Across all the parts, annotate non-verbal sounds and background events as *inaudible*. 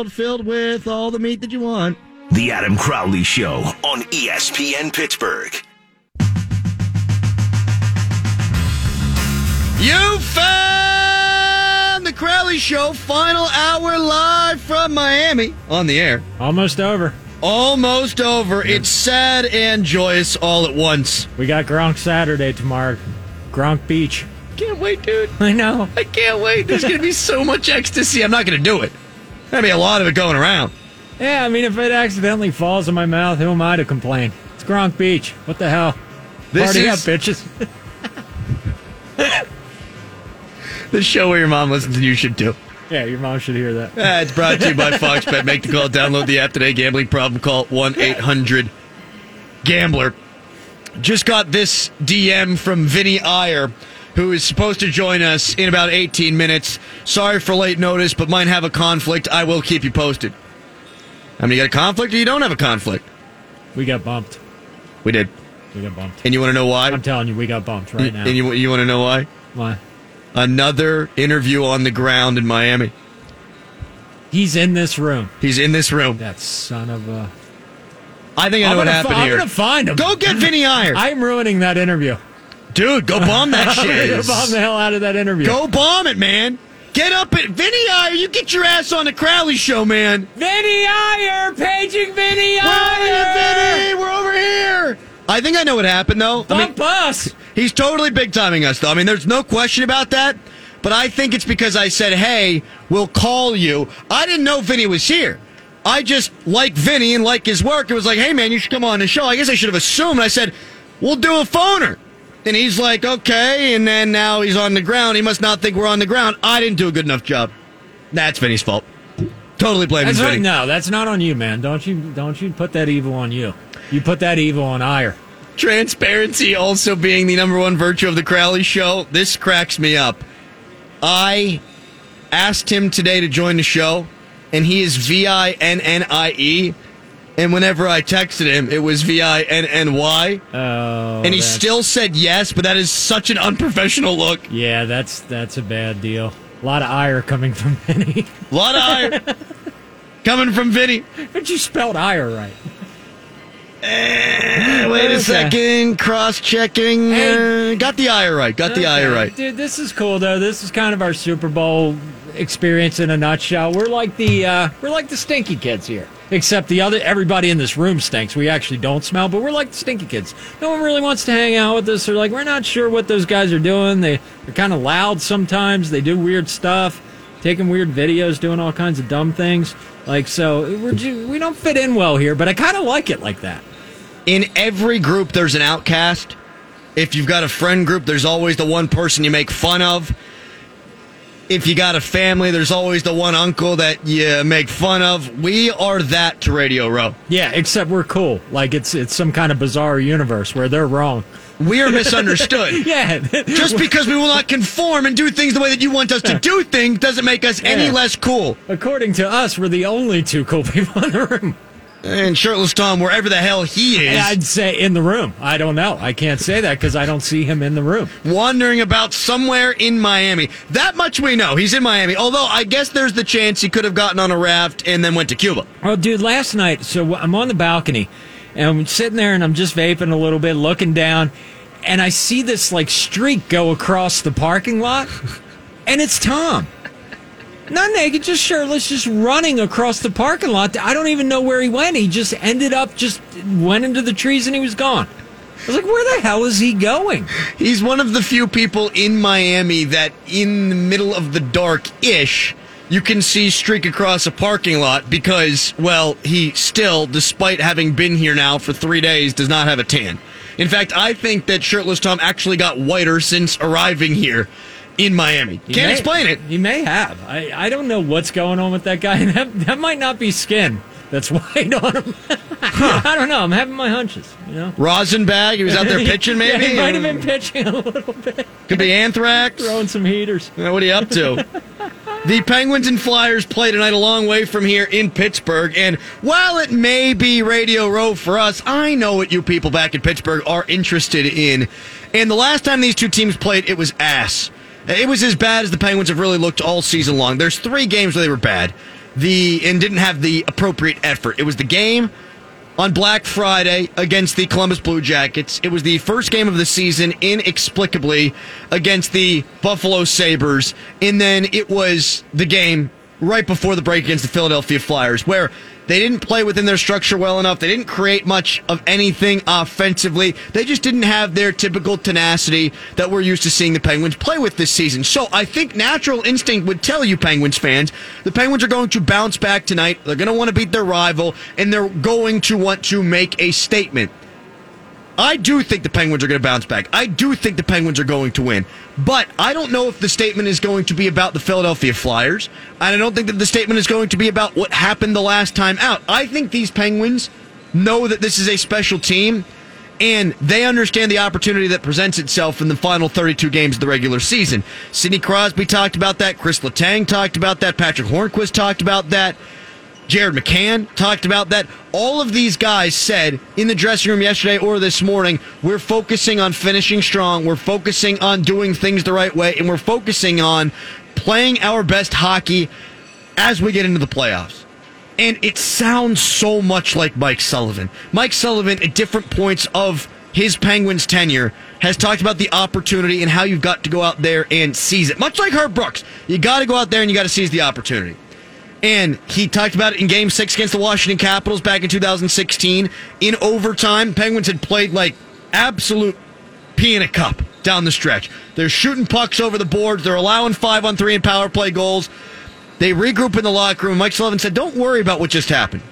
world filled with all the meat that you want. The Adam Crowley Show on ESPN Pittsburgh. You found the Crowley Show final hour live from Miami on the air. Almost over. Almost over. It's sad and joyous all at once. We got Gronk Saturday tomorrow. Gronk Beach. Can't wait, dude. I know. I can't wait. There's going to be so much ecstasy. I'm not going to do it. There'll be a lot of it going around. Yeah, I mean, if it accidentally falls in my mouth, who am I to complain? It's Gronk Beach. What the hell? This Party is- up, bitches. *laughs* The show where your mom listens and you should too. yeah, your mom should hear that. Ah, it's brought to you by *laughs* Fox Bet. Make the call. Download the app today. Gambling problem? Call one eight hundred Gambler. Just got this DM from Vinnie Iyer, who is supposed to join us in about eighteen minutes. Sorry for late notice, but might have a conflict. I will keep you posted. I mean, you got a conflict or you don't have a conflict? We got bumped. We did, We got bumped. and you want to know why? I'm telling you, we got bumped right now. And you you want to know why? Why? Another interview on the ground in Miami. He's in this room. He's in this room. That son of a. I think I know I'm what happened fi- here. I'm gonna find him. Go get Vinnie Iyer. *laughs* I'm ruining that interview. Dude, go bomb that *laughs* shit. gonna bomb the hell out of that interview. Go bomb it, man. Get up at Vinnie Iyer. You get your ass on the Crowley show, man. Vinnie Iyer, paging Vinnie Where are you, Iyer. Vinnie? We're over here. I think I know what happened, though. I mean, Bump us. he's totally big timing us, though. I mean, there's no question about that. But I think it's because I said, hey, we'll call you. I didn't know Vinnie was here. I just like Vinnie and like his work. It was like, hey, man, you should come on the show. I guess I should have assumed. I said, we'll do a phoner. And he's like, okay. And then now he's on the ground. He must not think we're on the ground. I didn't do a good enough job. That's Vinnie's fault. Totally blame That's Vinnie. right. No, that's not on you, man. Don't you don't you put that evil on you. You put that evil on Iyer. Transparency also being the number one virtue of the Crowley show. This cracks me up. I asked him today to join the show, and he is V I N N I E. And whenever I texted him, it was V I N N Y. Oh, And he that's- still said yes, but that is such an unprofessional look. Yeah, that's that's a bad deal. A lot of ire coming from *laughs* Vinnie. A lot of ire coming from Vinnie. but you spelled ire right. Eh, wait a second. Cross checking. Hey. Uh, got the ire right. Got the Okay. right. Dude, this is cool though. This is kind of our Super Bowl experience in a nutshell. We're like the uh, we're like the stinky kids here. Except the other everybody in this room stinks. We actually don't smell, but we're like the stinky kids. No one really wants to hang out with us. They're like, we're not sure what those guys are doing. They they're kind of loud sometimes. They do weird stuff, taking weird videos, doing all kinds of dumb things. Like so, we're we don't fit in well here. But I kind of like it like that. in every group there's an outcast if you've got a friend group there's always the one person you make fun of if you got a family there's always the one uncle that you make fun of. We are that to radio row. Yeah, except we're cool. Like it's it's some kind of bizarre universe where they're wrong. we are misunderstood. *laughs* Yeah, just because we will not conform and do things the way that you want us to do things doesn't make us any less cool. According to us, we're the only two cool people in the room. And shirtless tom wherever the hell he is I'd say in the room. I don't know. I can't say that because I don't see him in the room. wandering about somewhere in Miami. That much we know. He's in Miami. Although I guess there's the chance he could have gotten on a raft and then went to Cuba. Oh, dude, last night, so I'm on the balcony and I'm sitting there and I'm just vaping a little bit, looking down, and I see this like streak go across the parking lot, and it's Tom. Not naked, just shirtless, just running across the parking lot. I don't even know where he went. He just ended up, just went into the trees and he was gone. I was like, where the hell is he going? He's one of the few people in Miami that, in the middle of the dark ish, you can see streak across a parking lot because, well, he still, despite having been here now for three days, does not have a tan. In fact, I think that shirtless Tom actually got whiter since arriving here in Miami. He Can't may- explain it. He may have. I, I don't know what's going on with that guy. *laughs* That, that might not be skin that's *laughs* white on him. *laughs* I don't know. I'm having my hunches. You know, Rosin bag. He was out there pitching, maybe. yeah, he might have been pitching a little bit, Could be anthrax. throwing some heaters. Uh, What are you up to? the Penguins and Flyers play tonight a long way from here in Pittsburgh. And while it may be Radio Row for us, I know what you people back in Pittsburgh are interested in. And the last time these two teams played, it was ass. It was as bad as the Penguins have really looked all season long. There's three games where they were bad. the and didn't have the appropriate effort. It was the game on Black Friday against the Columbus Blue Jackets. It was the first game of the season inexplicably against the Buffalo Sabres. And then it was the game right before the break against the Philadelphia Flyers where they didn't play within their structure well enough. They didn't create much of anything offensively. They just didn't have their typical tenacity that we're used to seeing the Penguins play with this season. So I think natural instinct would tell you, Penguins fans, the Penguins are going to bounce back tonight. They're going to want to beat their rival, and they're going to want to make a statement. I do think the Penguins are going to bounce back. I do think the Penguins are going to win. But I don't know if the statement is going to be about the Philadelphia Flyers. And I don't think that the statement is going to be about what happened the last time out. I think these Penguins know that this is a special team and they understand the opportunity that presents itself in the final 32 games of the regular season. Sidney Crosby talked about that. Chris Letang talked about that. Patrick Hornqvist talked about that. Jared McCann talked about that. All of these guys said in the dressing room yesterday or this morning, we're focusing on finishing strong. We're focusing on doing things the right way, and we're focusing on playing our best hockey as we get into the playoffs. And it sounds so much like Mike Sullivan. Mike Sullivan, at different points of his Penguins tenure, has talked about the opportunity and how you've got to go out there and seize it. Much like Herb Brooks, you got to go out there and you got to seize the opportunity. And he talked about it in game six against the Washington Capitals back in 2016. In overtime, Penguins had played like absolute pea in a cup down the stretch. They're shooting pucks over the boards. They're allowing five on three and power play goals. They regroup in the locker room. Mike Sullivan said, Don't worry about what just happened.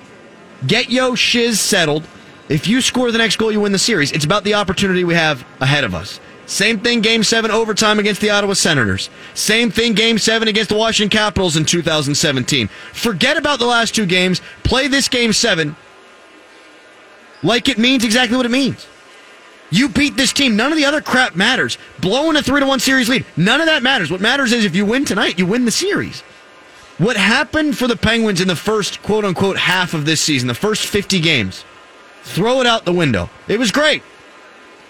Get yo shiz settled. If you score the next goal, you win the series. It's about the opportunity we have ahead of us. Same thing, game seven overtime against the Ottawa Senators. Same thing, game seven against the Washington Capitals in 2017. Forget about the last two games. Play this game seven like it means exactly what it means. You beat this team. None of the other crap matters. Blowing a three to one series lead. None of that matters. What matters is if you win tonight, you win the series. What happened for the Penguins in the first quote unquote half of this season, the first 50 games, throw it out the window. It was great.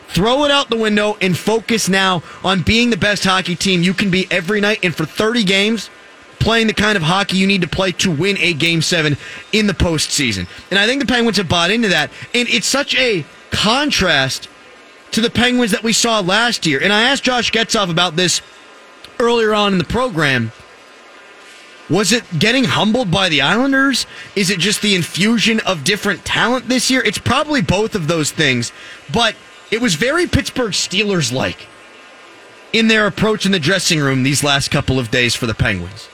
Throw it out the window and focus now on being the best hockey team you can be every night. And for 30 games, playing the kind of hockey you need to play to win a game seven in the postseason. And I think the Penguins have bought into that. And it's such a contrast to the Penguins that we saw last year. And I asked Josh Getzoff about this earlier on in the program. Was it getting humbled by the Islanders? Is it just the infusion of different talent this year? It's probably both of those things. But it was very Pittsburgh Steelers like in their approach in the dressing room these last couple of days for the Penguins,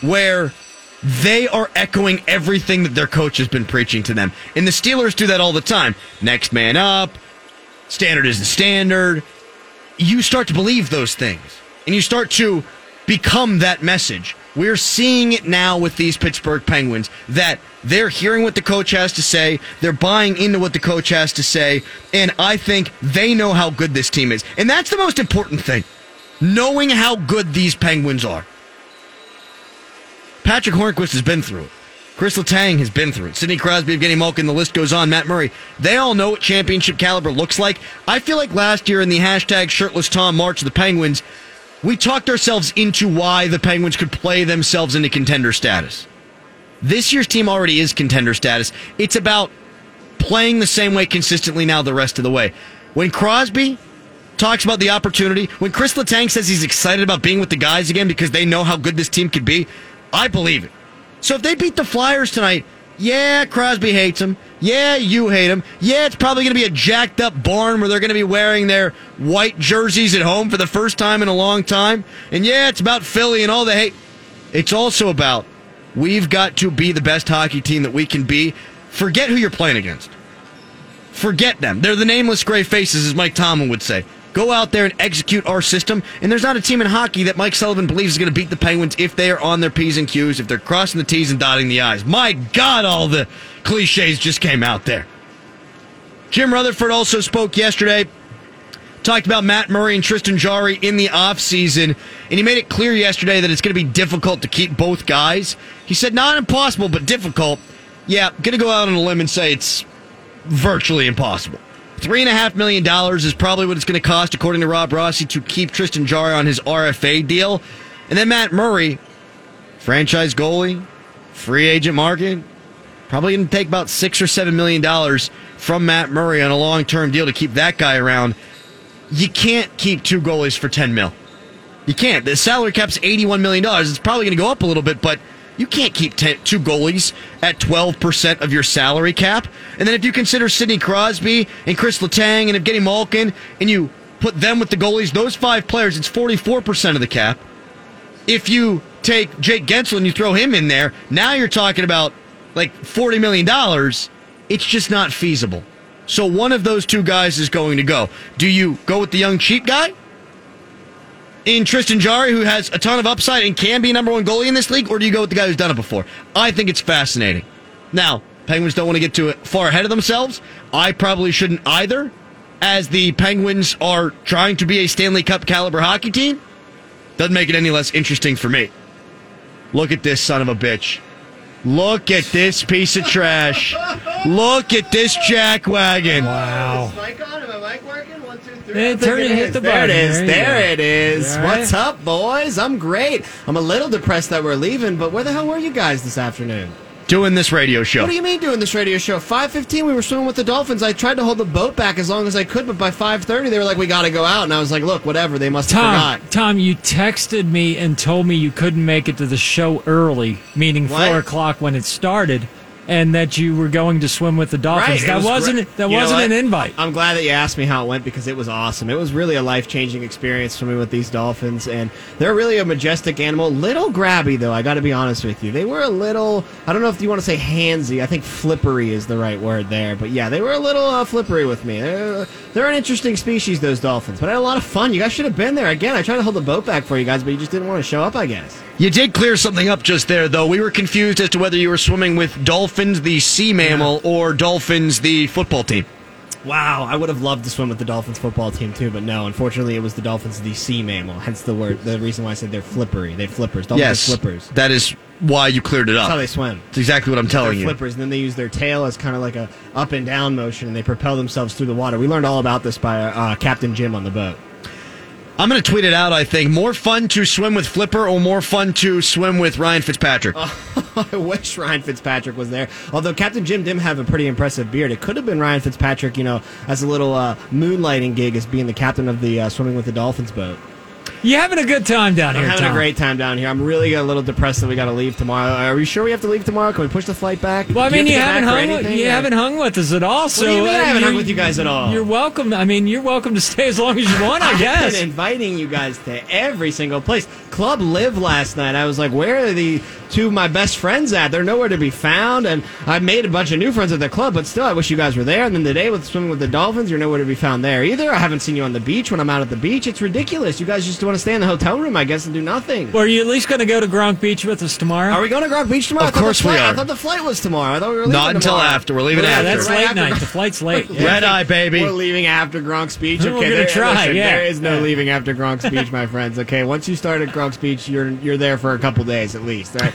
where they are echoing everything that their coach has been preaching to them. And the Steelers do that all the time. Next man up, standard is the standard. You start to believe those things, and you start to become that message. We're seeing it now with these Pittsburgh Penguins that they're hearing what the coach has to say, they're buying into what the coach has to say, and I think they know how good this team is. And that's the most important thing. Knowing how good these Penguins are. Patrick Hornqvist has been through it. Chris Letang has been through it. Sidney Crosby, Evgeny Malkin, the list goes on. Matt Murray. They all know what championship caliber looks like. I feel like last year in the hashtag shirtless Tom March of the Penguins, we talked ourselves into why the Penguins could play themselves into contender status. This year's team already is contender status. It's about playing the same way consistently now the rest of the way. When Crosby talks about the opportunity, when Chris Letang says he's excited about being with the guys again because they know how good this team could be, I believe it. So if they beat the Flyers tonight, yeah, Crosby hates them. Yeah, you hate them. Yeah, it's probably going to be a jacked up barn where they're going to be wearing their white jerseys at home for the first time in a long time. And yeah, it's about Philly and all the hate. It's also about we've got to be the best hockey team that we can be. Forget who you're playing against. Forget them. They're the nameless gray faces, as Mike Tomlin would say. Go out there and execute our system. And there's not a team in hockey that Mike Sullivan believes is going to beat the Penguins if they are on their P's and Q's, if they're crossing the T's and dotting the I's. My God, all the cliches just came out there. Jim Rutherford also spoke yesterday, talked about Matt Murray and Tristan Jarry in the offseason, and he made it clear yesterday that it's going to be difficult to keep both guys. He said, not impossible, but difficult. Yeah, going to go out on a limb and say it's virtually impossible. Three and a half million dollars is probably what it's going to cost, according to Rob Rossi, to keep Tristan Jarry on his RFA deal. And then Matt Murray, franchise goalie, free agent market. Probably going to take about six or seven million dollars from Matt Murray on a long term deal to keep that guy around. You can't keep two goalies for 10 mil. You can't. The salary cap's $81 million. It's probably going to go up a little bit, but you can't keep ten, two goalies at 12% of your salary cap. And then if you consider Sidney Crosby and Chris Letang and Evgeny Malkin, and you put them with the goalies, those five players, it's 44% of the cap. If you take Jake Guentzel and you throw him in there, now you're talking about like $40 million. It's just not feasible. So one of those two guys is going to go. Do you go with the young cheap guy? In Tristan Jarry, who has a ton of upside and can be number one goalie in this league, or do you go with the guy who's done it before? I think it's fascinating. Now, Penguins don't want to get too far ahead of themselves. I probably shouldn't either, as the Penguins are trying to be a Stanley Cup caliber hockey team. Doesn't make it any less interesting for me. Look at this son of a bitch. Look at this piece of trash. Look at this jackwagon. Wow. Hey, turn it, hit the there it is. you There it is. You all right? What's up, boys? I'm great. I'm a little depressed that we're leaving, but where the hell were you guys this afternoon? Doing this radio show. What do you mean doing this radio show? 5:15 we were swimming with the dolphins. I tried to hold the boat back as long as I could, but by 5:30 they were like we got to go out and I was like, "Look, whatever. They must have Tom, forgot." Tom, you texted me and told me you couldn't make it to the show early, meaning What? four o'clock when it started, and that you were going to swim with the dolphins. it that was wasn't great. that You wasn't an invite. I'm glad that you asked me how it went because it was awesome. It was really a life changing experience swimming with these dolphins, and they're really a majestic animal. Little grabby though, I got to be honest with you. They were a little. I don't know if you want to say handsy. I think flippery is the right word there. But yeah, they were a little uh, flippery with me. They're, they're an interesting species, those dolphins. But I had a lot of fun. You guys should have been there. Again, I tried to hold the boat back for you guys, but you just didn't want to show up. I guess. You did clear something up just there, though. We were confused as to whether you were swimming with dolphins, the sea mammal, or dolphins, the football team. Wow, I would have loved to swim with the Dolphins football team too, but no. Unfortunately, it was the Dolphins, the sea mammal. Hence the word, the reason why I said they're flippery. They're flippers. Dolphins yes, are flippers. that is why you cleared it up. That's how they swim. That's exactly what I'm telling you. flippers, and then they use their tail as kind of like a up and down motion, and they propel themselves through the water. We learned all about this by uh, Captain Jim on the boat. I'm going to tweet it out, I think. More fun to swim with Flipper or more fun to swim with Ryan Fitzpatrick? *laughs* I wish Ryan Fitzpatrick was there. Although Captain Jim did have a pretty impressive beard, it could have been Ryan Fitzpatrick, you know, as a little uh, moonlighting gig as being the captain of the uh, swimming with the Dolphins boat. You having a good time down I'm here, having Tom? a great time down here. I'm really a little depressed that we got to leave tomorrow. Are we sure we have to leave tomorrow? Can we push the flight back? Well, I mean, have you haven't hung. With, you haven't hung with us at all. So do you mean I haven't hung with you guys at all? You're welcome. I mean, you're welcome to stay as long as you want. I *laughs* I've guess. been inviting you guys to every single place. Club Live last night. I was like, where are the two of my best friends at? They're nowhere to be found. And I made a bunch of new friends at the club, but still, I wish you guys were there. And then today with swimming with the dolphins, you're nowhere to be found there either. I haven't seen you on the beach when I'm out at the beach. It's ridiculous. You guys just want to stay in the hotel room, I guess, and do nothing. Well, are you at least going to go to Gronk Beach with us tomorrow? Are we going to Gronk Beach tomorrow? Of I thought the course we are. I thought the flight was tomorrow. I thought we were leaving Not until tomorrow. after. We're leaving yeah, after. that's Right late after night. Gronk- The flight's late. *laughs* Yeah. Red eye, baby. We're leaving after Gronk's Beach. Okay, We're Okay, gonna there, try, listen, yeah. there is no Yeah. leaving after Gronk's Beach, my friends. Okay, once you start at Gronk's Beach, you're you're there for a couple days at least. All right,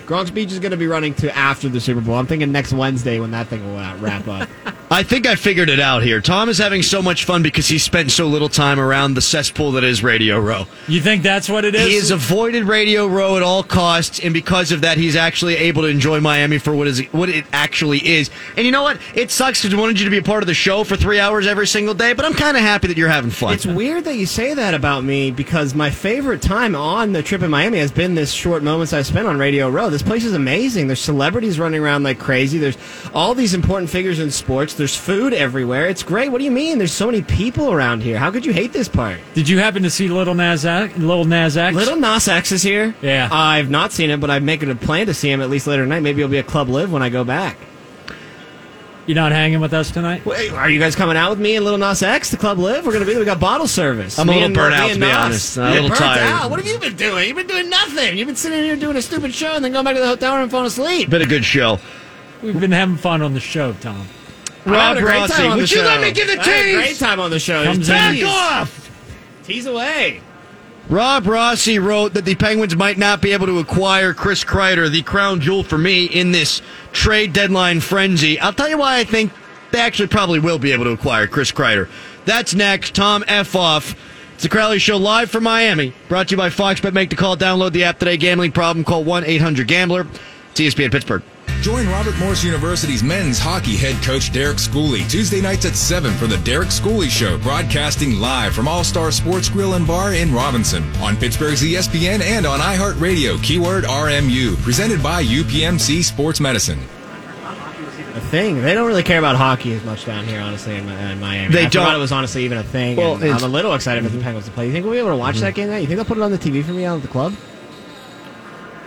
Gronk's Beach is going to be running to after the Super Bowl. I'm thinking next Wednesday when that thing will uh, wrap up. *laughs* I think I figured it out here. Tom is having so much fun because he spent so little time around the cesspool that is Radio Row. You think that's what it is? He has avoided Radio Row at all costs, and because of that, he's actually able to enjoy Miami for what is what it actually is. And you know what? It sucks because we wanted you to be a part of the show for three hours every single day, but I'm kind of happy that you're having fun. It's weird that you say that about me because my favorite time on the trip in Miami has been this short moments I spent on Radio Row. This place is amazing. There's celebrities running around like crazy. There's all these important figures in sports. There's food everywhere. It's great. What do you mean? There's so many people around here. How could you hate this part? Did you happen to see Little Nas X? Little Nas X? Little Nas X is here. Yeah. I've not seen him, but I'm making a plan to see him at least later tonight. Maybe he'll be a Club Live when I go back. You not hanging with us tonight? Wait, are you guys coming out with me and Little Nas X to Club Live? We're gonna be there. We got bottle service. I'm a little burnt out, and to be Nas. honest. I'm a You're little burnt tired. out? What have you been doing? You've been doing nothing. You've been sitting here doing a stupid show and then going back to the hotel room and falling asleep. been a good show. We've been having fun on the show, Tom. Rob great Rossi, time on would you show. let me give the I had a tease? Great time on the show. Comes Just in. Back off! Tease away. Rob Rossi wrote that the Penguins might not be able to acquire Chris Kreider, the crown jewel for me, in this trade deadline frenzy. I'll tell you why I think they actually probably will be able to acquire Chris Kreider. That's next. Tom F. off. It's the Crowley Show live from Miami. Brought to you by Fox Bet. Make the call. Download the app today. Gambling problem? Call 1 800 Gambler. It's ESPN Pittsburgh. Join Robert Morris University's men's hockey head coach Derek Schooley Tuesday nights at 7 for the Derek Schooley Show, broadcasting live from All Star Sports Grill and Bar in Robinson on Pittsburgh's ESPN and on iHeartRadio, keyword RMU, presented by UPMC Sports Medicine. a thing. They don't really care about hockey as much down here, honestly, in, in Miami. They I don't. it was honestly even a thing. Well, and Mm-hmm. I'm a little excited for the Penguins to play. You think we'll be able to watch that game? Now? You think they'll put it on the TV for me out at the club?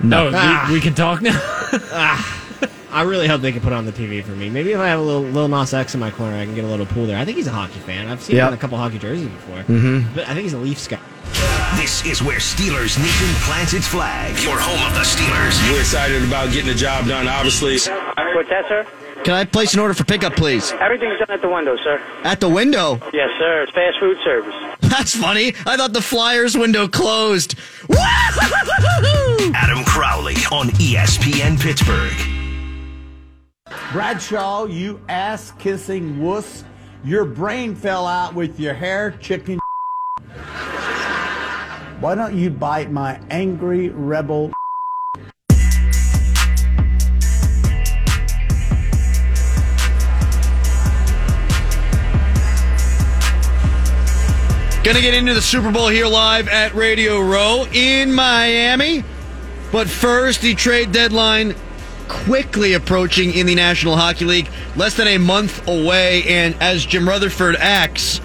No, Ah. we, we can talk now. *laughs* I really hope they can put it on the TV for me. Maybe if I have a little little Nas X in my corner, I can get a little pool there. I think he's a hockey fan. I've seen Yep. him in a couple hockey jerseys before. Mm-hmm. But I think he's a Leafs guy. This is where Steelers Nation plants its flag. Your home of the Steelers. We're excited about getting the job done, obviously. What's that, sir? Can I place an order for pickup, please? Everything's done at the window, sir. At the window. Yes, sir. It's fast food service. *laughs* That's funny. I thought the Flyers window closed. *laughs* Adam Crowley on ESPN Pittsburgh. Bradshaw, you ass kissing wuss. Your brain fell out with your hair, chicken. Why don't you bite my angry rebel? Gonna get into the Super Bowl here live at Radio Row in Miami. But first, the trade deadline quickly approaching in the National Hockey League, less than a month away. And as Jim Rutherford acts,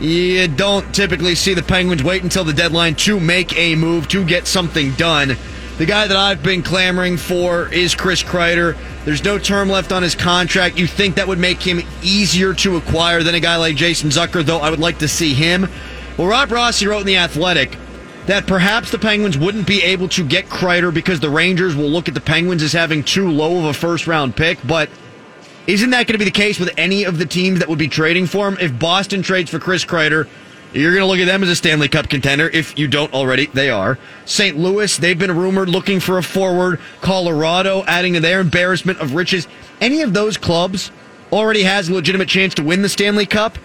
you don't typically see the Penguins wait until the deadline to make a move to get something done. The guy that I've been clamoring for is Chris Kreider. There's no term left on his contract. You think that would make him easier to acquire than a guy like Jason Zucker, though I would like to see him. Well, Rob Rossi wrote in The Athletic that perhaps the Penguins wouldn't be able to get Kreider because the Rangers will look at the Penguins as having too low of a first round pick, but isn't that going to be the case with any of the teams that would be trading for him? If Boston trades for Chris Kreider, you're going to look at them as a Stanley Cup contender. If you don't already, they are. St. Louis, they've been rumored looking for a forward. Colorado, adding to their embarrassment of riches. Any of those clubs already has a legitimate chance to win the Stanley Cup,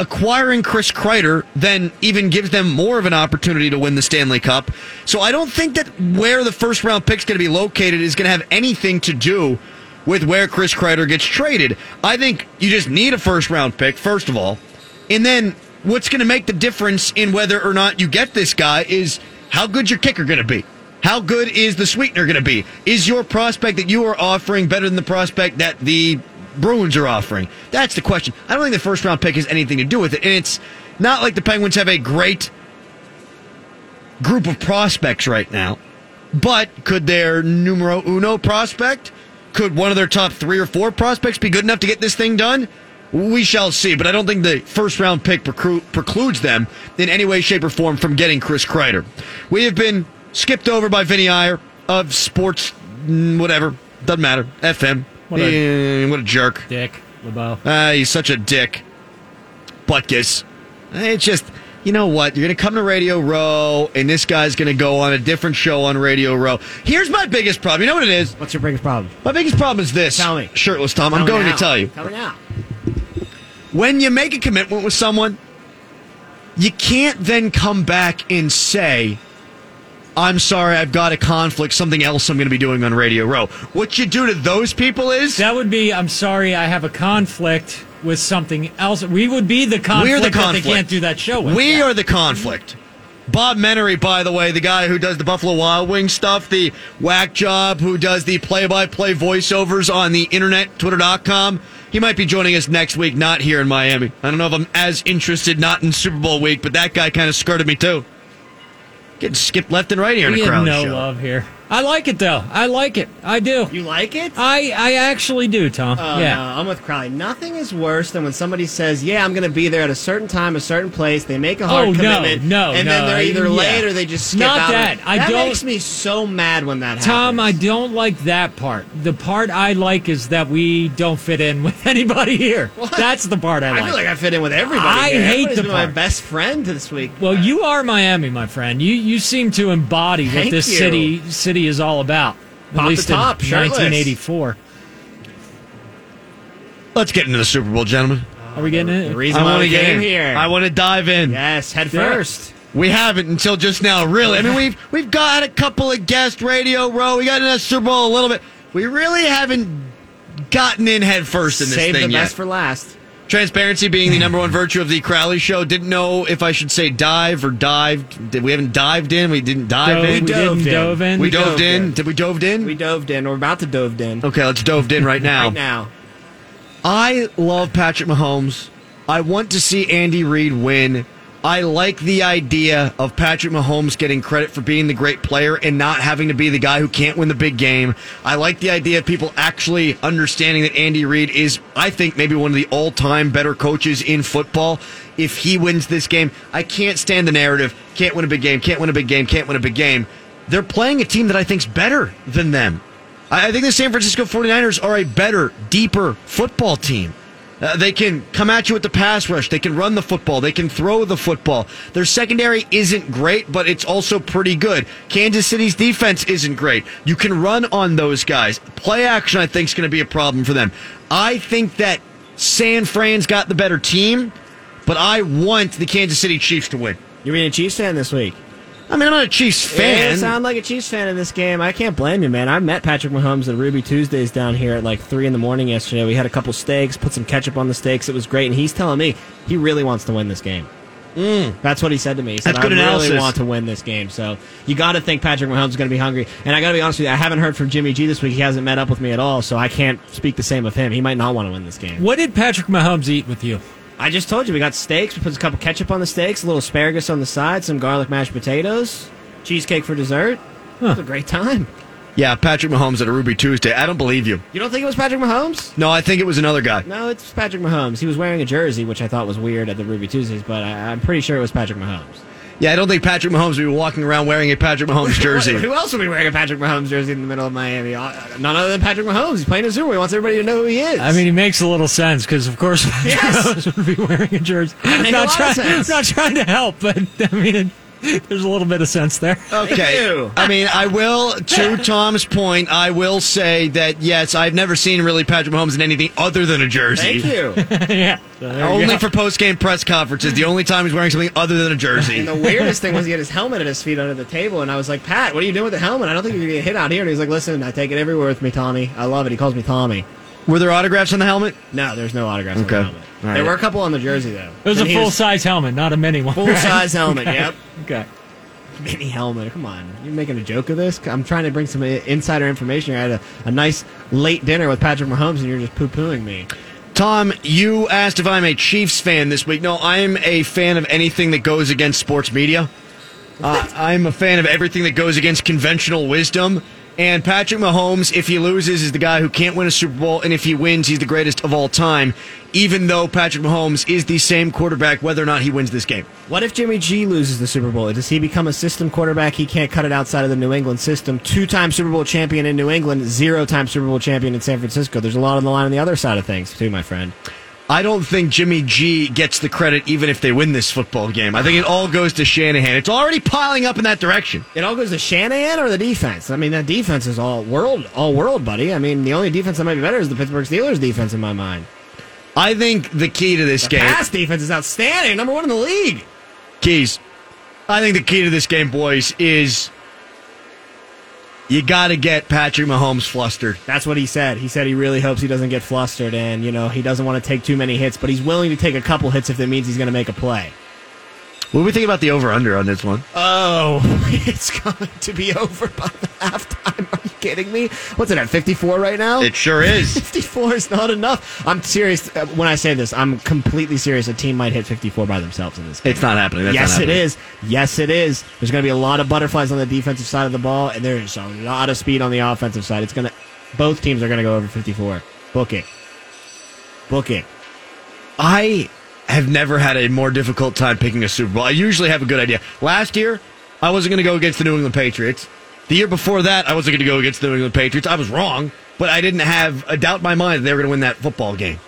acquiring Chris Kreider then even gives them more of an opportunity to win the Stanley Cup. So I don't think that where the first round pick's going to be located is going to have anything to do with where Chris Kreider gets traded. I think you just need a first round pick, first of all. And then what's going to make the difference in whether or not you get this guy is how good your kicker going to be. How good is the sweetener going to be? Is your prospect that you are offering better than the prospect that the Bruins are offering? That's the question. I don't think the first round pick has anything to do with it. And it's not like the Penguins have a great group of prospects right now. But could their numero uno prospect, could one of their top three or four prospects be good enough to get this thing done? We shall see, but I don't think the first round pick preclu- precludes them in any way, shape, or form from getting Chris Kreider. We have been skipped over by Vinnie Iyer of sports, mm, whatever, doesn't matter, FM. What a- what a jerk. Dick LeBeau. Ah, he's such a dick. Butkus. It's just, you know what? You're going to come to Radio Row, and this guy's going to go on a different show on Radio Row. Here's my biggest problem. You know what it is? What's your biggest problem? My biggest problem is this. Tell me. Shirtless Tom, I'm going now. to tell you. Tell me now. When you make a commitment with someone, you can't then come back and say, I'm sorry, I've got a conflict, something else I'm going to be doing on Radio Row. What you do to those people is. That would be. I'm sorry, I have a conflict with something else. We would be the conflict, We're the that conflict. they can't do that show with. We Yeah. are the conflict. Bob Menery, by the way, the guy who does the Buffalo Wild Wings stuff, the whack job, who does the play by play voiceovers on the internet, twitter.com. He might be joining us next week, not here in Miami. I don't know if I'm as interested, not in Super Bowl week, but that guy kind of skirted me too. Getting skipped left and right here We in a have crowd no show. love here. I like it though. I like it. I do. You like it? I I actually do, Tom. Oh, yeah. no, I'm with Crowley. Nothing is worse than when somebody says, "Yeah, I'm going to be there at a certain time, a certain place." They make a hard Oh, commitment, no, and then they're either yeah. late or they just skip Not out. that. I that don't- makes me so mad when that happens. Tom, I don't like that part. The part I like is that we don't fit in *laughs* with anybody here. That's the part I like. I feel like I fit in with everybody. I here. hate Everybody's the been my best friend this week. well, you are Miami, my friend. You you seem to embody what this you. city city is all about. Pop at the least top, in shirtless. 1984. Let's get into the Super Bowl, gentlemen. Are we getting The it? reason I why want we to get came in. here. I want to dive in. yes, head Yeah. first. We haven't until just now, really. I mean, we've we've got a couple of guest radio row. We got in a Super Bowl a little bit. We really haven't gotten in head first in this Save thing the yet. for last. Transparency being the number one virtue of the Crowley show. Didn't know if I should say dive or dived. Did we haven't dived in? We didn't dive Dove- in. we dove didn't in. dove in. We we dove doved in. in. Did we dove in? We dove in. We're about to dove in. okay, let's dove in right *laughs* now. Right now. I love Patrick Mahomes. I want to see Andy Reid win. I like the idea of Patrick Mahomes getting credit for being the great player and not having to be the guy who can't win the big game. I like the idea of people actually understanding that Andy Reid is, I think, maybe one of the all time better coaches in football. If he wins this game, I can't stand the narrative. Can't win a big game, can't win a big game, can't win a big game. They're playing a team that I think's better than them. I I think the San Francisco 49ers are a better, deeper football team. Uh, they can come at you with the pass rush. They can run the football. They can throw the football. Their secondary isn't great, but it's also pretty good. Kansas City's defense isn't great. You can run on those guys. Play action, I think, is going to be a problem for them. I think that San Fran's got the better team, but I want the Kansas City Chiefs to win. You're being a Chiefs fan this week. I mean, I'm not a Chiefs Yeah, fan. you sound like a Chiefs fan in this game. I can't blame you, man. I met Patrick Mahomes at Ruby Tuesdays down here at like three in the morning yesterday. We had a couple steaks, put some ketchup on the steaks. It was great, and he's telling me he really wants to win this game. That's what he said to me. He said, Mm. That's good I analysis. really want to win this game. So you got to think Patrick Mahomes is going to be hungry. And I got to be honest with you, I haven't heard from Jimmy G this week. He hasn't met up with me at all, so I can't speak the same of him. He might not want to win this game. What did Patrick Mahomes eat with you? I just told you we got steaks. We put a couple ketchup on the steaks, a little asparagus on the side, some garlic mashed potatoes, cheesecake for dessert. It was a great time. yeah, Patrick Mahomes at a Ruby Tuesday. I don't believe you. You don't think it was Patrick Mahomes? No, I think it was another guy. No, it's Patrick Mahomes. He was wearing a jersey, which I thought was weird at the Ruby Tuesdays, but I, I'm pretty sure it was Patrick Mahomes. Yeah, I don't think Patrick Mahomes would be walking around wearing a Patrick Mahomes *laughs* jersey. Who else would be wearing a Patrick Mahomes jersey in the middle of Miami? Uh, None other than Patrick Mahomes. He's playing a Super Bowl. He wants everybody to know who he is. I mean, he makes a little sense because, of course, *laughs* Patrick Yes. Mahomes would be wearing a jersey. I'm not lot trying. of sense. I'm not trying to help, but I mean, it, *laughs* there's a little bit of sense there. Okay. I mean, I will, to Tom's point, I will say that, yes, I've never seen really Patrick Mahomes in anything other than a jersey. Thank you. *laughs* yeah. So there you Only go. for post game press conferences. The only time he's wearing something other than a jersey. And the weirdest thing was he had his helmet at his feet under the table, and I was like, Pat, what are you doing with the helmet? I don't think you're going to get hit out here. And he's like, listen, I take it everywhere with me, Tommy. I love it. He calls me Tommy. Were there autographs on the helmet? No, there's no autographs Okay. on the helmet. All right. There were a couple on the jersey, though. It was And a he full size helmet, not a mini one. Full size helmet, *laughs* yep. Okay. Mini helmet. Come on. You're making a joke of this? I'm trying to bring some insider information. Here. I had a, a nice late dinner with Patrick Mahomes, and you're just poo pooing me. Tom, you asked if I'm a Chiefs fan this week. No, I'm a fan of anything that goes against sports media. Uh, I'm a fan of everything that goes against conventional wisdom. And Patrick Mahomes, if he loses, is the guy who can't win a Super Bowl. And if he wins, he's the greatest of all time, even though Patrick Mahomes is the same quarterback, whether or not he wins this game. What if Jimmy G loses the Super Bowl? Does he become a system quarterback? He can't cut it outside of the New England system. Two time Super Bowl champion in New England, zero time Super Bowl champion in San Francisco. There's a lot on the line on the other side of things, too, my friend. I don't think Jimmy G gets the credit even if they win this football game. I think it all goes to Shanahan. It's already piling up in that direction. It all goes to Shanahan or the defense. I mean, that defense is all world, all world, buddy. I mean, the only defense that might be better is the Pittsburgh Steelers defense in my mind. I think the key to this The game. pass defense is outstanding, number one in the league. Keys. I think the key to this game, boys, is you got to get Patrick Mahomes flustered. That's what he said. He said he really hopes he doesn't get flustered, and you know he doesn't want to take too many hits, but he's willing to take a couple hits if it means he's going to make a play. What do we think about the over under on this one? Oh, *laughs* it's going to be over by the halftime. Kidding me? What's it at 54 right now? It sure is. *laughs* 54 is not enough. I'm serious. Uh, When I say this, I'm completely serious. A team might hit 54 by themselves in this game. It's not happening. That's yes, not happening. is. Yes, it is. There's going to be a lot of butterflies on the defensive side of the ball, and there's a lot of speed on the offensive side. It's going to. Both teams are going to go over 54. Book it. Book it. I have never had a more difficult time picking a Super Bowl. I usually have a good idea. Last year, I wasn't going to go against the New England Patriots. The year before that, I wasn't going to go against the New England Patriots. I was wrong, but I didn't have a doubt in my mind that they were going to win that football game.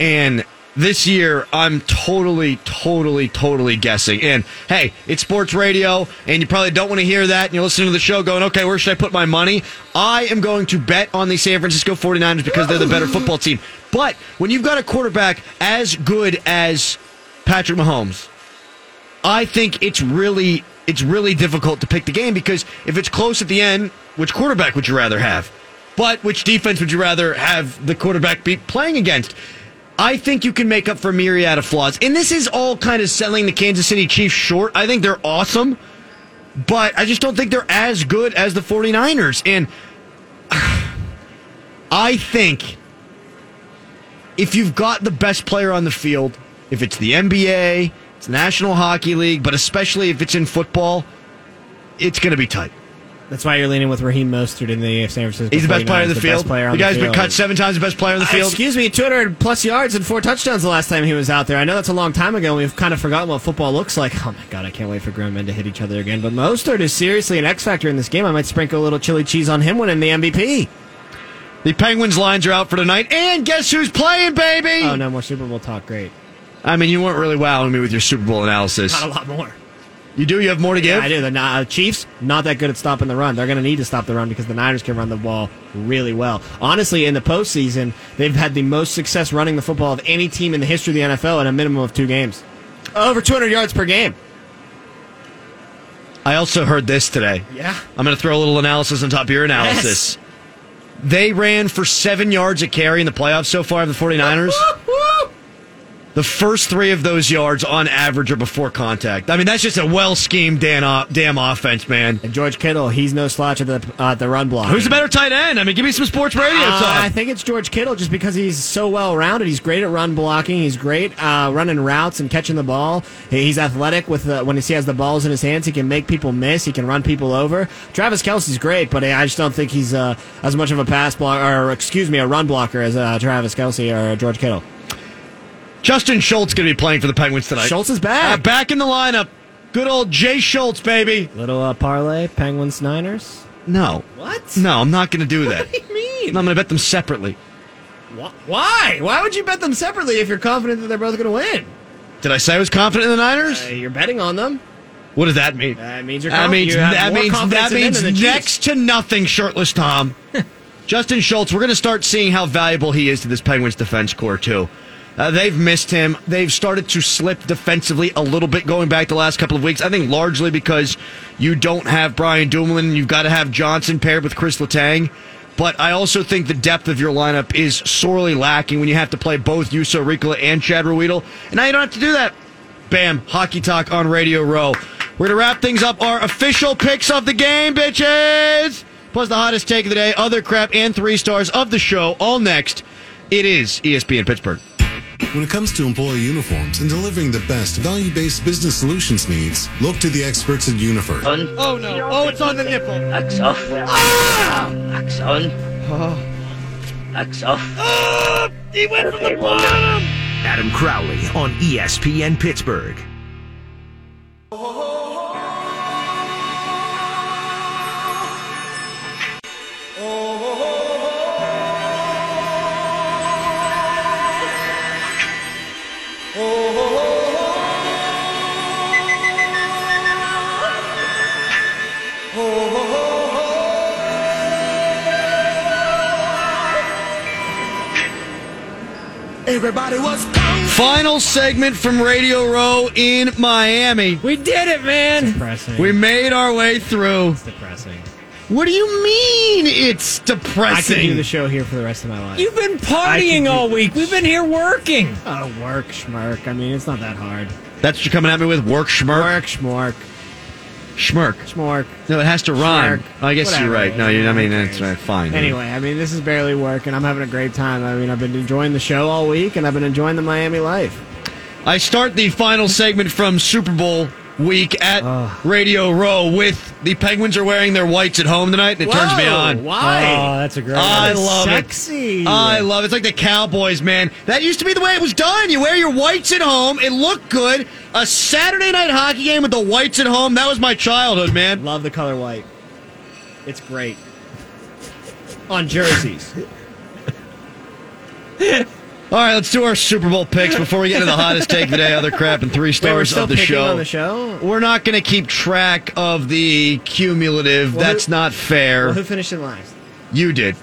And this year, I'm totally, totally, totally guessing. And hey, it's sports radio, and you probably don't want to hear that. And you're listening to the show going, okay, where should I put my money? I am going to bet on the San Francisco 49ers because they're the better football team. But when you've got a quarterback as good as Patrick Mahomes, I think it's really it's really difficult to pick the game because if it's close at the end, which quarterback would you rather have? But which defense would you rather have the quarterback be playing against? I think you can make up for myriad of flaws. And this is all kind of selling the Kansas City Chiefs short. I think they're awesome, but I just don't think they're as good as the 49ers. And *sighs* I think if you've got the best player on the field, if it's the NBA, it's National Hockey League, but especially if it's in football, it's going to be tight. That's why you're leaning with Raheem Mostert in the San Francisco. He's the best player on 49ers, the field. player the guy's been cut seven times, the best player on the Uh, field. excuse me, 200 plus yards and four touchdowns the last time he was out there. I know that's a long time ago. and We've kind of forgotten what football looks like. Oh my god, I can't wait for grown men to hit each other again. But Mostert is seriously an X factor in this game. I might sprinkle a little chili cheese on him winning the MVP. The Penguins lines are out for tonight, and guess who's playing, baby? Oh no, more Super Bowl talk. Great. I mean, you weren't really wowing me with your Super Bowl analysis. Not a lot more. You do? You have more to Yeah, give? I do. The uh, Chiefs not that good at stopping the run. They're going to need to stop the run because the Niners can run the ball really well. Honestly, in the postseason, they've had the most success running the football of any team in the history of the NFL in a minimum of two games. Over 200 yards per game. I also heard this today. Yeah. I'm going to throw a little analysis on top of your analysis. They ran for seven yards a carry in the playoffs so far, of the 49ers. The first three of those yards on average are before contact. I mean, that's just a well schemed damn, damn offense, man. And George Kittle, he's no slouch at the uh, the run block. Who's the better tight end? I mean, give me some sports radio Uh, I think it's George Kittle just because he's so well rounded. He's great at run blocking. He's great uh, running routes and catching the ball. He's athletic with the, when he has the balls in his hands. He can make people miss. He can run people over. Travis Kelce's great, but I just don't think he's uh, as much of a pass blocker or excuse me, a run blocker as uh, Travis Kelce or George Kittle. Justin Schultz going to be playing for the Penguins tonight. Schultz is back. Uh, back in the lineup. Good old Jay Schultz, baby. Little uh, parlay, Penguins Niners. No. What? No, I'm not going to do that. What do you mean? I'm going to bet them separately. Wh- Why? Why would you bet them separately if you're confident that they're both going to win? Did I say I was confident in the Niners? Uh, you're betting on them. What does that mean? That means you're That means you have that means that means than the Chiefs. next to nothing, shirtless Tom. *laughs* Justin Schultz. We're going to start seeing how valuable he is to this Penguins defense core too. Uh, they've missed him. They've started to slip defensively a little bit going back the last couple of weeks. I think largely because you don't have Brian Dumoulin. You've got to have Johnson paired with Chris Letang. But I also think the depth of your lineup is sorely lacking when you have to play both Juuso Riikola and Chad Ruhwedel. And now you don't have to do that. Bam, hockey talk on Radio Row. We're going to wrap things up. Our official picks of the game, bitches. Plus the hottest take of the day, other crap, and three stars of the show. All next. It is ESPN Pittsburgh. When it comes to employee uniforms and delivering the best value-based business solutions needs, look to the experts at UniFirst. Oh no! Oh, it's on the nipple. Axe off. Axe on. Axe off. Ah! He went from the bottom. Adam Crowley on ESPN Pittsburgh. Everybody was Final segment from Radio Row in Miami. We did it, man. Depressing. We made our way through. depressing. What do you mean it's depressing? I could depressing? do the show here for the rest of my life. You've been partying can do- all week. We've been here working. Oh, work, schmirk. I mean, it's not that hard. That's what you're coming at me with? Work schmirk? Work, schmork, Schmirk. schmork. No, it has to rhyme. Schmirk. I guess Whatever. you're right. No, you, I mean, that's right. Fine. Anyway, I mean, this is barely work, and I'm having a great time. I mean, I've been enjoying the show all week, and I've been enjoying the Miami life. I start the final segment from Super Bowl week at Radio Row with the Penguins are wearing their whites at home tonight, and it turns me on. Why? Oh, that's a great. I one. love Sexy. it. I love it. It's like the Cowboys, man. That used to be the way it was done. You wear your whites at home. It looked good. A Saturday night hockey game with the whites at home. That was my childhood, man. Love the color white. It's great. On jerseys. *laughs* All right, let's do our Super Bowl picks before we get into the hottest take of the day, other crap, and three Wait, stars still of the show. the show? We're not going to keep track of the cumulative. Well, That's who- not fair. Well, who finished in last? you did.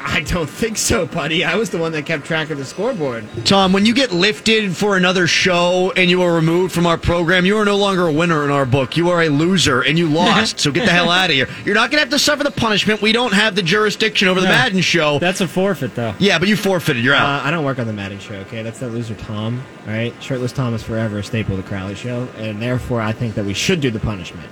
I don't think so, buddy. I was the one that kept track of the scoreboard. Tom, when you get lifted for another show and you are removed from our program, you are no longer a winner in our book. You are a loser and you *laughs* lost. so get the hell out of here. You're not going to have to suffer the punishment. We don't have the jurisdiction over the No. Madden show. That's a forfeit, though. Yeah, but you forfeited. You're out. Uh, I don't work on the Madden show, okay? That's that loser Tom, all right? Shirtless Tom is forever a staple of the Crowley show, and therefore I think that we should do the punishment.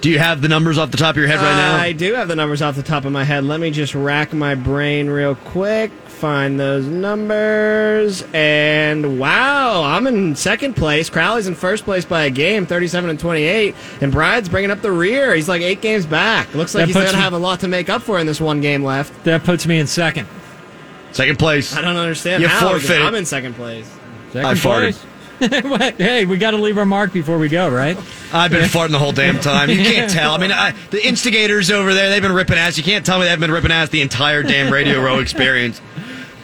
Do you have the numbers off the top of your head right now? I do have the numbers off the top of my head. Let me just rack my brain real quick, find those numbers, and wow, I'm in second place. Crowley's in first place by a game, 37 and 28, and Bride's bringing up the rear. He's like eight games back. Looks like That he's going to have a lot to make up for in this one game left. That puts me in second. Second place. I don't understand You how. I'm in second place. Second I farted. *laughs* hey, we got to leave our mark before we go, right? I've been farting the whole damn time. You can't tell. I mean, I, the instigators over there, they've been ripping ass. You can't tell me they've been ripping ass the entire damn Radio Row experience.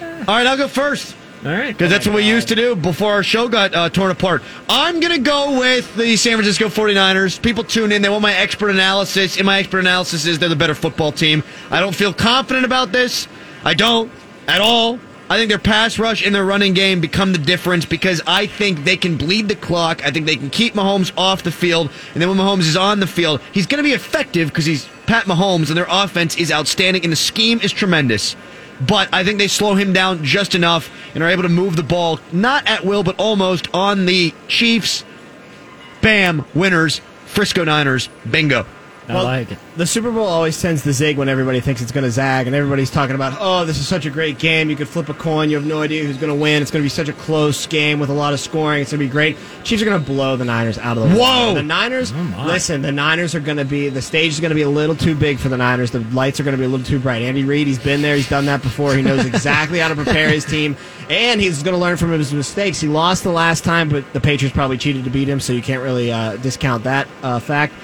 All right, I'll go first. All right. Because that's what we used to do before our show got uh, torn apart. I'm going to go with the San Francisco 49ers. People tune in. They want my expert analysis. And my expert analysis is they're the better football team. I don't feel confident about this. I don't at all. I think their pass rush and their running game become the difference because I think they can bleed the clock. I think they can keep Mahomes off the field. And then when Mahomes is on the field, he's going to be effective because he's Pat Mahomes and their offense is outstanding and the scheme is tremendous but I think they slow him down just enough and are able to move the ball, not at will, but almost on the Chiefs. Bam, winners, Frisco Niners, bingo. I Well, like it. The Super Bowl always tends to zig when everybody thinks it's going to zag, and everybody's talking about, oh, this is such a great game. You could flip a coin. You have no idea who's going to win. It's going to be such a close game with a lot of scoring. It's going to be great. Chiefs are going to blow the Niners out of the Whoa! water. The Niners, my. listen, the Niners are going to be, the stage is going to be a little too big for the Niners. The lights are going to be a little too bright. Andy Reid, he's been there. He's done that before. He knows exactly how to prepare his team, and he's going to learn from his mistakes. He lost the last time, but the Patriots probably cheated to beat him, so you can't really uh, discount that uh, fact.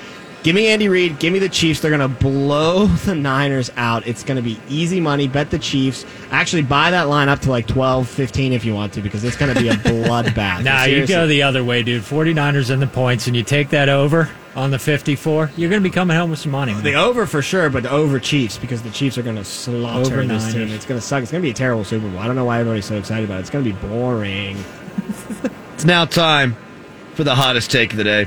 Give me Andy Reid. Give me the Chiefs. They're going to blow *laughs* the Niners out. It's going to be easy money. Bet the Chiefs. Actually, buy that line up to like 12, 15 if you want to, because it's going to be a *laughs* bloodbath. Nah, you go the other way, dude. 49ers in the points, and you take that over on the 54, you're going to be coming home with some money. man. The over for sure, but the over Chiefs because the Chiefs are going to slaughter Over this Niners. team. It's going to suck. It's going to be a terrible Super Bowl. I don't know why everybody's so excited about it. It's going to be boring. *laughs* It's now time for the hottest take of the day.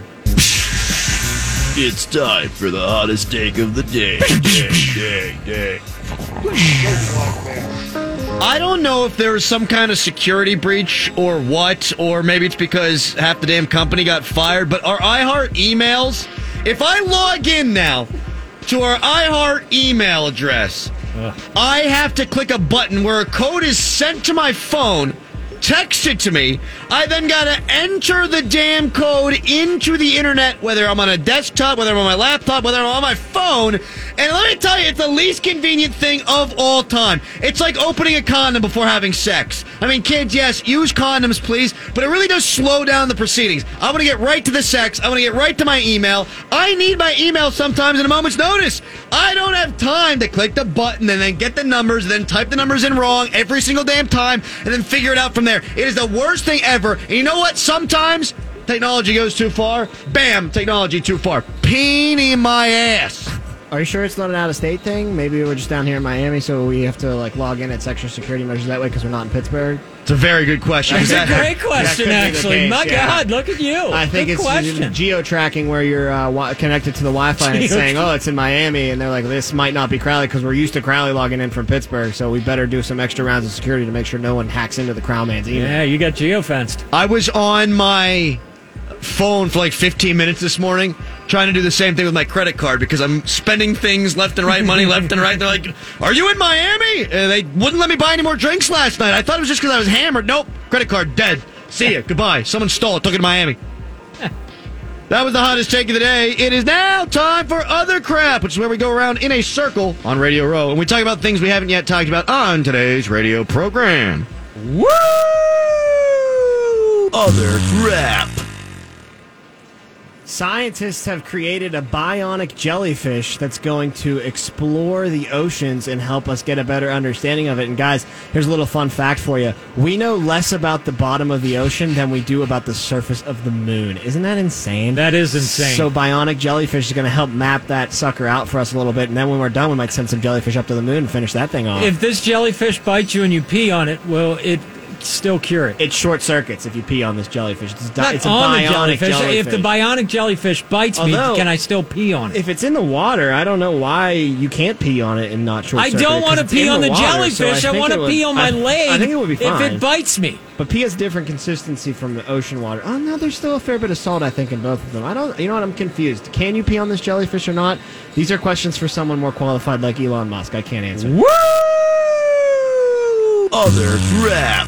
It's time for the hottest take of the day. day, day, day. I don't know if there was some kind of security breach or what, or maybe it's because half the damn company got fired, but our iHeart emails, if I log in now to our iHeart email address, I have to click a button where a code is sent to my phone, texted to me. I then got to enter the damn code into the internet, whether I'm on a desktop, whether I'm on my laptop, whether I'm on my phone. And let me tell you, it's the least convenient thing of all time. It's like opening a condom before having sex. I mean, kids, yes, use condoms, please, but it really does slow down the proceedings. I want to get right to the sex. I want to get right to my email. I need my email sometimes at a moment's notice. I don't have time to click the button and then get the numbers and then type the numbers in wrong every single damn time and then figure it out from there. It is the worst thing ever. And you know what? Sometimes technology goes too far. Bam, technology too far. In my ass. Are you sure it's not an out of state thing? Maybe we're just down here in Miami, so we have to like log in at extra security measures that way because we're not in Pittsburgh. It's a very good question. That's a great question, That could be the actually. case, My yeah. God, look at you. I think Good it's question. geo tracking where you're uh, wi- connected to the Wi-Fi and it's saying, "Oh, it's in Miami," and they're like, "This might not be Crowley because we're used to Crowley logging in from Pittsburgh, so we better do some extra rounds of security to make sure no one hacks into the Crowman's email." yeah, you got geofenced. I was on my phone for like 15 minutes this morning trying to do the same thing with my credit card because I'm spending things left and right, money *laughs* left and right. They're like, Are you in Miami? And they wouldn't let me buy any more drinks last night. I thought it was just because I was hammered. Nope. Credit card dead. See ya. Goodbye. Someone stole it. Took it to Miami. *laughs* That was the hottest take of the day. It is now time for Other Crap, which is where we go around in a circle on Radio Row and we talk about things we haven't yet talked about on today's radio program. Woo! Other crap. Scientists have created a bionic jellyfish that's going to explore the oceans and help us get a better understanding of it. And guys, here's a little fun fact for you. We know less about the bottom of the ocean than we do about the surface of the moon. Isn't that insane? That is insane. So bionic jellyfish is going to help map that sucker out for us a little bit. And then when we're done, we might send some jellyfish up to the moon and finish that thing off. If this jellyfish bites you and you pee on it, will it still cure it? it short circuits if you pee on this jellyfish. It's, di- Not it's a on the bionic jellyfish. jellyfish. If the bionic jellyfish bites Although- me, can I still pee on it? If it's in the water, I don't know why you can't pee on it and not short I circuit. don't want to pee on the, jellyfish. I, want to pee on my leg. I think it would be fine. if it bites me. But pee has different consistency from the ocean water. Oh no, there's still a fair bit of salt, I think, in both of them. I don't. You know what? I'm confused. Can you pee on this jellyfish or not? These are questions for someone more qualified like Elon Musk. I can't answer. Other crap.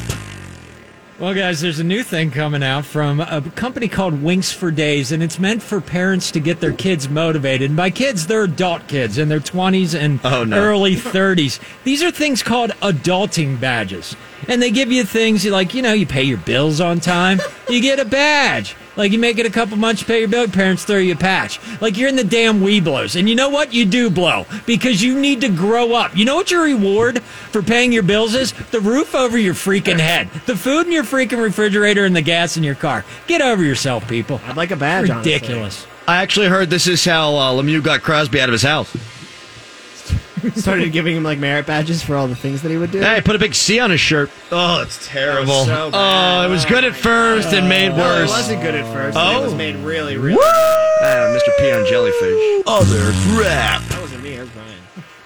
Well, guys, there's a new thing coming out from a company called Winks for Days, and it's meant for parents to get their kids motivated. And by kids, they're adult kids in their 20s and Oh, no. early 30s. These are things called adulting badges. And they give you things like, you know, you pay your bills on time, you get a badge. Like you make it a couple months, you pay your bill, your parents throw you a patch. Like you're in the damn Webelos. And you know what? You do blow because you need to grow up. You know what your reward for paying your bills is? The roof over your freaking head, the food in your freaking refrigerator, and the gas in your car. Get over yourself, people. I'd like a badge. honestly. Ridiculous. I actually heard this is how uh, Lemieux got Crosby out of his house. *laughs* Started giving him like merit badges for all the things that he would do. Hey, put a big C on his shirt. Oh, it's terrible. so oh, it was good at first and made No, worse. it wasn't good at first. Oh. It was made really, really. Ah, Mr. P on jellyfish. Other crap.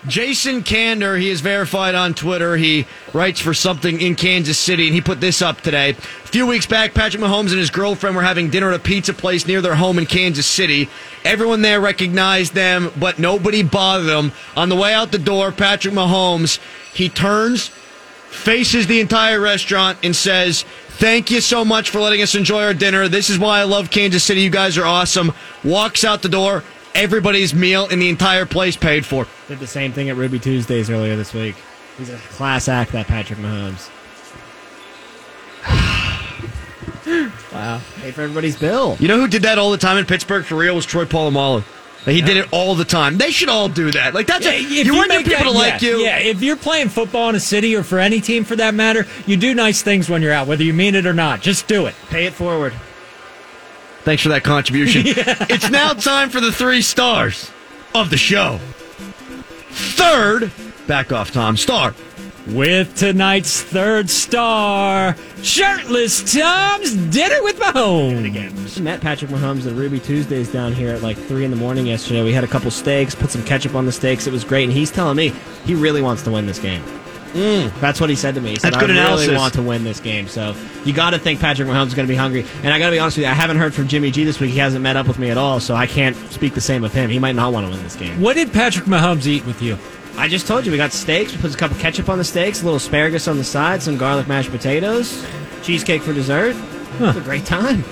Jason Kander, he is verified on Twitter. He writes for something in Kansas City, and he put this up today. A few weeks back, Patrick Mahomes and his girlfriend were having dinner at a pizza place near their home in Kansas City. Everyone there recognized them, but nobody bothered them. On the way out the door, Patrick Mahomes, he turns, faces the entire restaurant, and says, Thank you so much for letting us enjoy our dinner. This is why I love Kansas City. You guys are awesome. Walks out the door. Everybody's meal in the entire place paid for. Did the same thing at Ruby Tuesdays earlier this week. He's a class act, that Patrick Mahomes. *sighs* Wow. Pay for everybody's bill. You know who did that all the time in Pittsburgh for real was Troy Polamalu. Like, He did it all the time. They should all do that. Like that's a, If you, want your make people that- to like yeah, you. Yeah, if you're playing football in a city or for any team for that matter, you do nice things when you're out, whether you mean it or not. Just do it. Pay it forward. Thanks for that contribution. *laughs* It's now time for the three stars of the show. Third, back off, Tom. Star. With tonight's third star, shirtless Tom's dinner with Mahomes. Met Patrick Mahomes at Ruby Tuesdays down here at like three in the morning yesterday. We had a couple steaks, put some ketchup on the steaks. It was great, and he's telling me he really wants to win this game. Mm. That's what he said to me. He said, That's good I analysis. really want to win this game. So you got to think Patrick Mahomes is going to be hungry. And I got to be honest with you, I haven't heard from Jimmy G this week. He hasn't met up with me at all, so I can't speak the same of him. He might not want to win this game. What did Patrick Mahomes eat with you? I just told you we got steaks. We put a cup of ketchup on the steaks, a little asparagus on the side, some garlic mashed potatoes, cheesecake for dessert. It was a great time.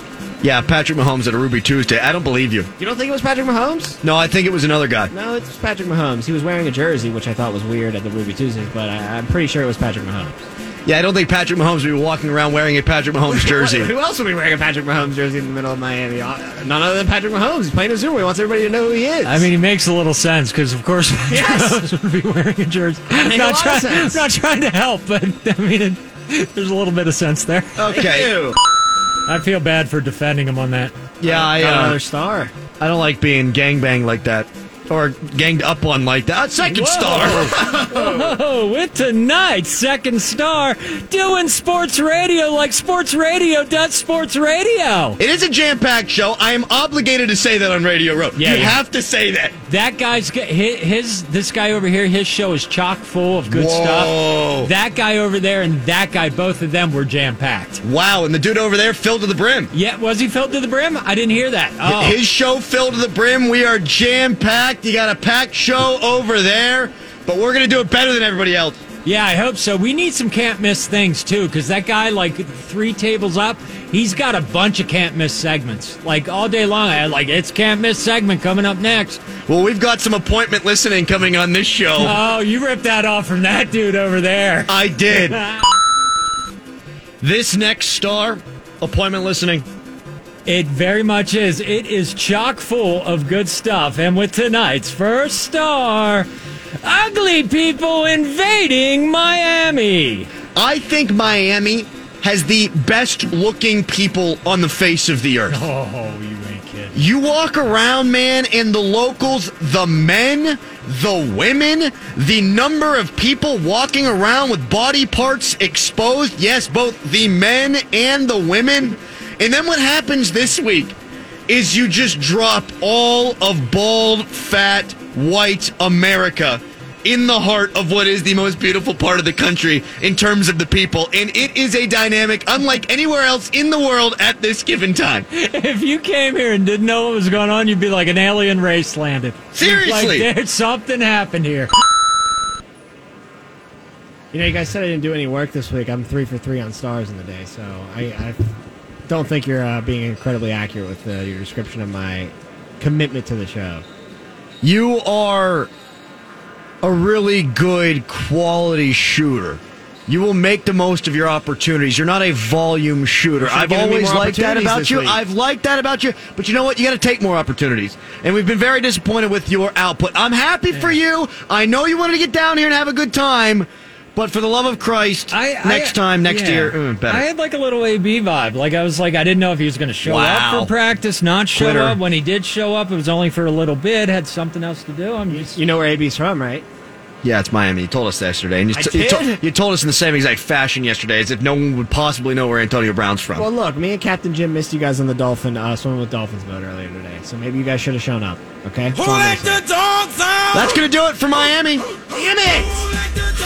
Yeah, Patrick Mahomes at a Ruby Tuesday. I don't believe you. You don't think it was Patrick Mahomes? No, I think it was another guy. No, it's Patrick Mahomes. He was wearing a jersey, which I thought was weird at the Ruby Tuesdays, but I, I'm pretty sure it was Patrick Mahomes. Yeah, I don't think Patrick Mahomes would be walking around wearing a Patrick Mahomes *laughs* jersey. Who else would be wearing a Patrick Mahomes jersey in the middle of Miami? Uh, None other than Patrick Mahomes. He's playing a Zoomer. He wants everybody to know who he is. I mean, he makes a little sense because, of course, *laughs* Patrick Yes. Mahomes would be wearing a jersey. make a not, lot trying, not trying to help, but *laughs* I mean, it, there's a little bit of sense there. Okay. Ew. I feel bad for defending him on that. Yeah, I, Got uh, another star. I don't like being gangbanged like that. Or ganged up on like that. Second star. *laughs* Oh, with tonight's second star, doing sports radio like sports radio does sports radio. It is a jam-packed show. I am obligated to say that on Radio Row. Yeah, you yeah. have to say that. That guy's his, his this guy over here. His show is chock full of good Whoa. stuff. That guy over there and that guy, both of them were jam packed. Wow, and the dude over there filled to the brim. Yeah, was he filled to the brim? I didn't hear that. Oh, His show filled to the brim. We are You got a packed show over there, but we're going to do it better than everybody else. yeah, I hope so. We need some can't miss things too, because that guy, like three tables up, he's got a bunch of can't miss segments, like all day long. I like it's can't miss segment coming up next. Well, we've got some appointment listening coming on this show. Oh, you ripped that off from that dude over there. I did. *laughs* this next star, appointment listening, It very much is. It is chock full of good stuff. And with tonight's first star, ugly people invading Miami. I think Miami has the best looking people on the face of the earth. Oh, you ain't kidding. You walk around, man, and the locals, the men, the women, the number of people walking around with body parts exposed. Yes, both the men and the women. And then what happens this week is you just drop all of bald, fat, white America in the heart of what is the most beautiful part of the country in terms of the people. And it is a dynamic unlike anywhere else in the world at this given time. If you came here and didn't know what was going on, you'd be like an alien race landed. Seriously. Like, there's something happened here. You know, you guys said I didn't do any work this week. I'm three for three on stars in the day, so I, I don't think you're uh, being incredibly accurate with uh, your description of my commitment to the show. You are a really good quality shooter. You will make the most of your opportunities. You're not a volume shooter. I've always liked that about you. week. I've liked that about you. But you know what? You got to take more opportunities. And we've been very disappointed with your output. I'm happy for you. I know you wanted to get down here and have a good time. But for the love of Christ, next time, next yeah. year, mm, better. I had like a little AB vibe. Like I was like, I didn't know if he was going to show Wow. up for practice, not show Quitter. up. When he did show up, it was only for a little bit. Had something else to do. I'm just, You know where AB's from, right? Yeah, it's Miami. You told us yesterday. And you, I t- you, to- you told us in the same exact fashion yesterday as if no one would possibly know where Antonio Brown's from. Well, look, me and Captain Jim missed you guys on the Dolphin uh, swimming with Dolphins boat earlier today, so maybe you guys should have shown up. Okay. That's all I'm gonna. That's going to do it for Miami. Damn it!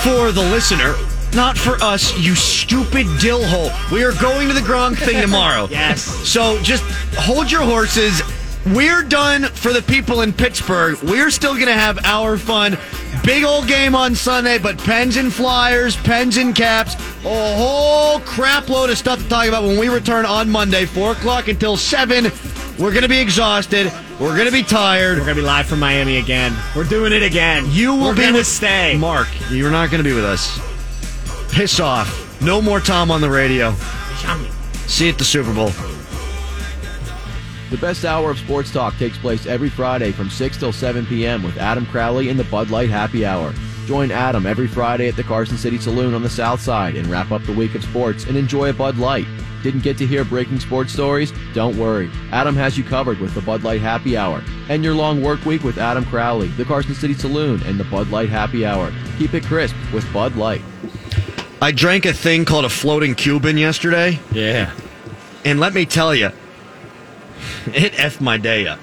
For the listener, not for us, you stupid dillhole. We are going to the Gronk thing *laughs* tomorrow. Yes. So just hold your horses. We're done for the people in Pittsburgh. We're still going to have our fun. Big old game on Sunday, but pens and flyers, pens and caps, a whole crap load of stuff to talk about when we return on Monday, 4 o'clock until 7. We're going to be exhausted. We're going to be tired. We're gonna be live from Miami again. We're doing it again. You will We're be with stay. Mark, you're not going to be with us. Piss off. No more Tom on the radio. See you at the Super Bowl. The best hour of sports talk takes place every Friday from 6 till 7 p.m. with Adam Crowley in the Bud Light Happy Hour. Join Adam every Friday at the Carson City Saloon on the South Side and wrap up the week of sports and enjoy a Bud Light. Didn't get to hear breaking sports stories? Don't worry. Adam has you covered with the Bud Light Happy Hour. And your long work week with Adam Crowley, the Carson City Saloon, and the Bud Light Happy Hour. Keep it crisp with Bud Light. I drank a thing called a floating Cuban yesterday, yeah. and let me tell you, *laughs* it effed my day up.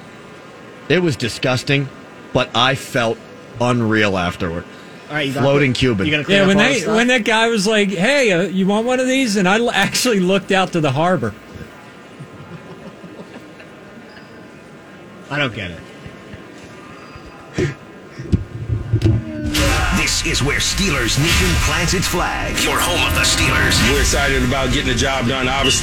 It was disgusting, but I felt unreal afterward. All right, you got Floating the- Cuban. You gonna clean Yeah, up when all the they stuff? when that guy was like, "Hey, uh, you want one of these?" and I l- actually looked out to the harbor. I don't get it. This is where Steelers Nation plants its flag. Your home of the Steelers. We're excited about getting the job done, obviously.